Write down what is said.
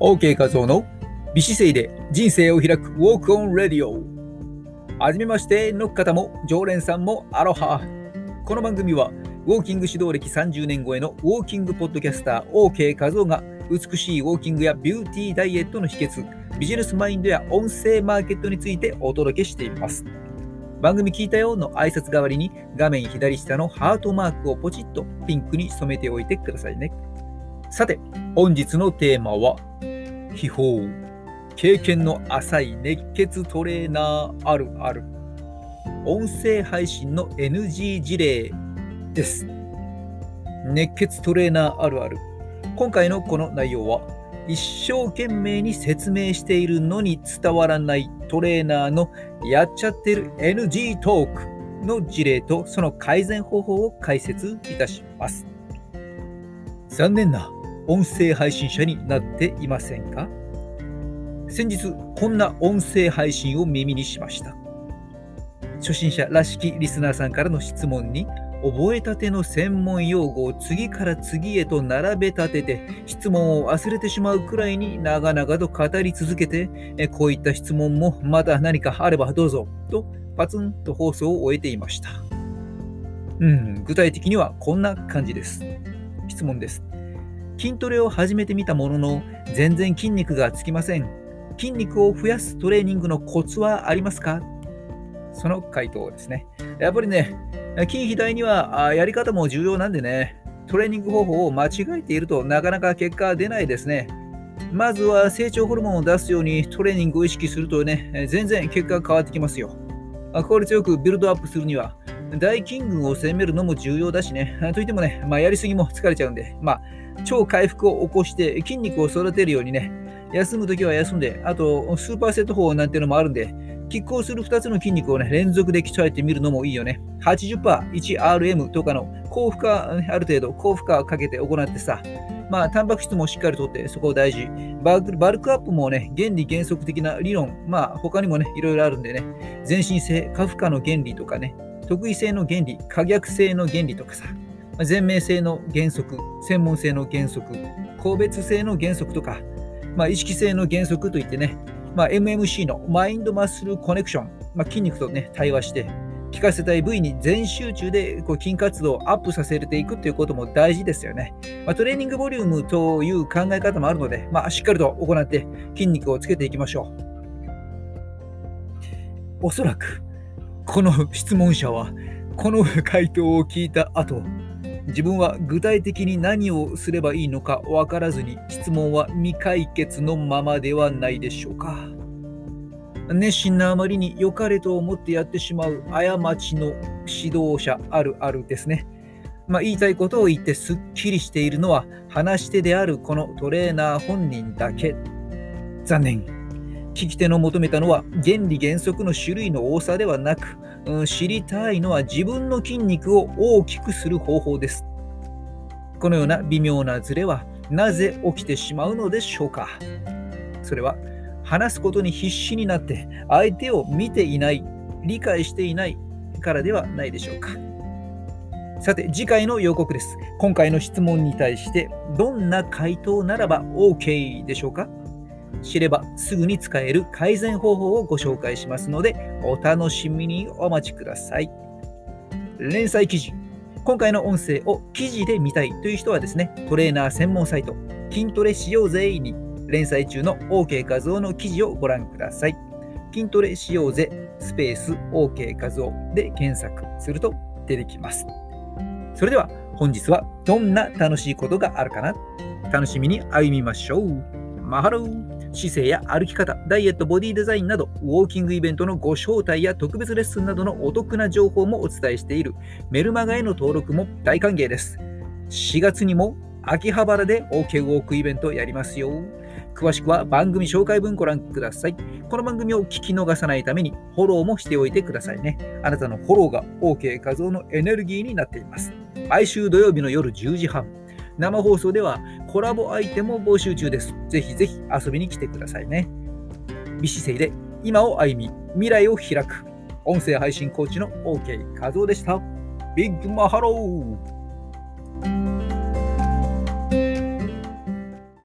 OK 画像の美姿勢で人生を開く Walk on Radio はじめましての方も常連さんもアロハ。この番組はウォーキング指導歴30年超えのウォーキングポッドキャスター OK 画像が美しいウォーキングやビューティーダイエットの秘訣ビジネスマインドや音声マーケットについてお届けしています。番組聞いたよの挨拶代わりに画面左下のハートマークをポチッとピンクに染めておいてくださいね。さて本日のテーマは秘宝。経験の浅い熱血トレーナーあるある。音声配信の NG 事例です。熱血トレーナーあるある。今回のこの内容は一生懸命に説明しているのに伝わらないトレーナーのやっちゃってる NG トークの事例とその改善方法を解説いたします。残念な。音声配信者になっていませんか？先日こんな音声配信を耳にしました。初心者らしきリスナーさんからの質問に覚えたての専門用語を次から次へと並べ立てて質問を忘れてしまうくらいに長々と語り続けてこういった質問もまた何かあればどうぞとパツンと放送を終えていました。うん具体的にはこんな感じです。質問です。筋トレを始めてみたものの全然筋肉がつきません筋肉を増やすトレーニングのコツはありますか？その回答ですね。やっぱりね、筋肥大にはやり方も重要なんでね、トレーニング方法を間違えているとなかなか結果出ないですね。まずは成長ホルモンを出すようにトレーニングを意識するとね、全然結果が変わってきますよ。効率よくビルドアップするには、大筋群を攻めるのも重要だしね。といってもね、まあ、やりすぎも疲れちゃうんで、まあ、超回復を起こして筋肉を育てるようにね、休むときは休んで、あと、スーパーセット法なんていうのもあるんで、拮抗する2つの筋肉をね、連続で鍛えてみるのもいいよね。80%、1RM とかの高負荷、ある程度高負荷をかけて行ってさ、まあ、タンパク質もしっかりとって、そこ大事。バルクアップもね、原理原則的な理論、まあ、他にもね、いろいろあるんでね、全身性、過負荷の原理とかね、特異性の原理、可逆性の原理とかさ、全面性の原則、専門性の原則、個別性の原則とか、まあ、意識性の原則といってね、まあ、MMC のマインドマッスルコネクション、まあ、筋肉と、ね、対話して、効かせたい部位に全集中でこう筋活動をアップさせていくということも大事ですよね。まあ、トレーニングボリュームという考え方もあるので、まあ、しっかりと行って筋肉をつけていきましょう。おそらく、この質問者は、この回答を聞いた後、自分は具体的に何をすればいいのか分からずに質問は未解決のままではないでしょうか。熱心なあまりに良かれと思ってやってしまう過ちの指導者あるあるですね。まあ、言いたいことを言ってすっきりしているのは話し手であるこのトレーナー本人だけ。残念。聞き手の求めたのは原理原則の種類の多さではなく、うん、知りたいのは自分の筋肉を大きくする方法です。このような微妙なズレはなぜ起きてしまうのでしょうか？それは話すことに必死になって相手を見ていない、理解していないからではないでしょうか。さて、次回の予告です。今回の質問に対してどんな回答ならば OK でしょうか？知ればすぐに使える改善方法をご紹介しますので、お楽しみにお待ちください。連載記事。今回の音声を記事で見たいという人はですね、トレーナー専門サイト、筋トレしようぜに連載中の OK 画像の記事をご覧ください。筋トレしようぜスペース OK 画像で検索すると出てきます。それでは本日はどんな楽しいことがあるかな？楽しみに歩みましょう。マハロー姿勢や歩き方、ダイエット、ボディデザインなど、ウォーキングイベントのご招待や特別レッスンなどのお得な情報もお伝えしているメルマガへの登録も大歓迎です。4月にも秋葉原で OK ウォークイベントやりますよ。詳しくは番組紹介文ご覧ください。この番組を聞き逃さないためにフォローもしておいてくださいね。あなたのフォローが OK 画像のエネルギーになっています。毎週土曜日の夜10時半。生放送ではコラボアイテムを募集中です。ぜひぜひ遊びに来てくださいね。美姿勢で今を歩み、未来を開く。音声配信コーチの OK 和夫でした。 Big mahalo